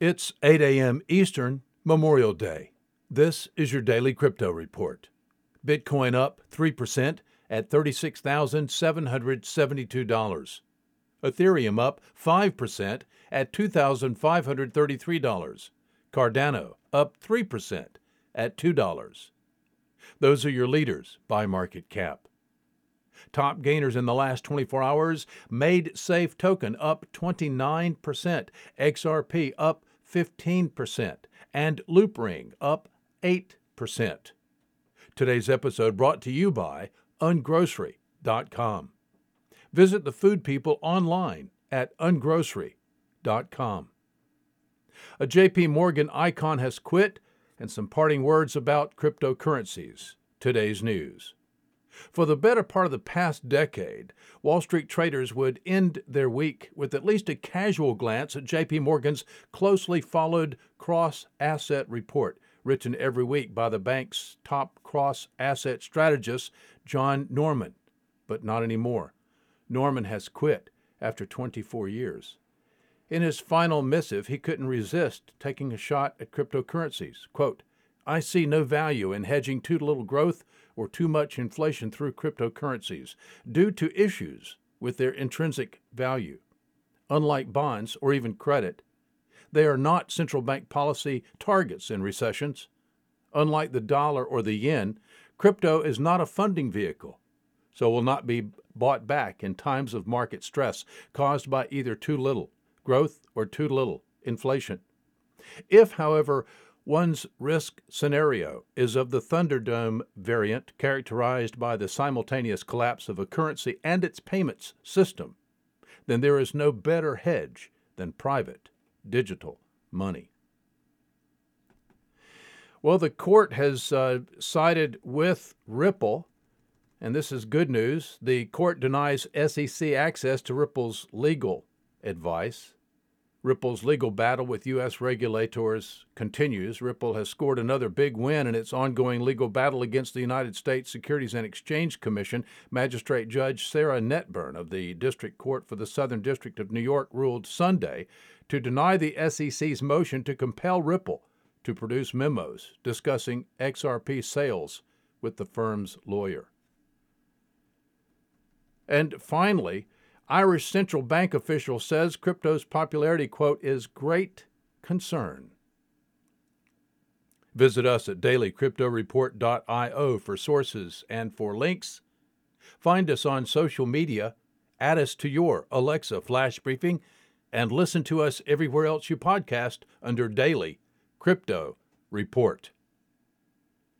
It's 8 a.m. Eastern, Memorial Day. This is your daily crypto report. Bitcoin up 3% at $36,772. Ethereum up 5% at $2,533. Cardano up 3% at $2. Those are your leaders by market cap. Top gainers in the last 24 hours MaidSafe token up 29%, XRP up 15%, and Loopring up 8%. Today's episode brought to you by ungrocery.com. Visit the food people online at ungrocery.com. A JP Morgan icon has quit, and some parting words about cryptocurrencies. Today's news. For the better part of the past decade, Wall Street traders would end their week with at least a casual glance at JP Morgan's closely followed cross asset report, written every week by the bank's top cross asset strategist, John Normand. But not anymore. Normand has quit after 24 years. In his final missive, he couldn't resist taking a shot at cryptocurrencies. Quote, I see no value in hedging too little growth or too much inflation through cryptocurrencies due to issues with their intrinsic value. Unlike bonds or even credit, they are not central bank policy targets in recessions. Unlike the dollar or the yen, crypto is not a funding vehicle, so will not be bought back in times of market stress caused by either too little growth or too little inflation. If, however, One's risk scenario is of the Thunderdome variant, characterized by the simultaneous collapse of a currency and its payments system. Then there is no better hedge than private digital money. Well, the court has uh, sided with Ripple, and this is good news. The court denies SEC access to Ripple's legal advice. Ripple's legal battle with U.S. regulators continues. Ripple has scored another big win in its ongoing legal battle against the United States Securities and Exchange Commission. Magistrate Judge Sarah Netburn of the District Court for the Southern District of New York ruled Sunday to deny the SEC's motion to compel Ripple to produce memos discussing XRP sales with the firm's lawyer. And finally, Irish central bank official says crypto's popularity, quote, is great concern. Visit us at dailycryptoreport.io for sources and for links. Find us on social media, add us to your Alexa flash briefing, and listen to us everywhere else you podcast under Daily Crypto Report.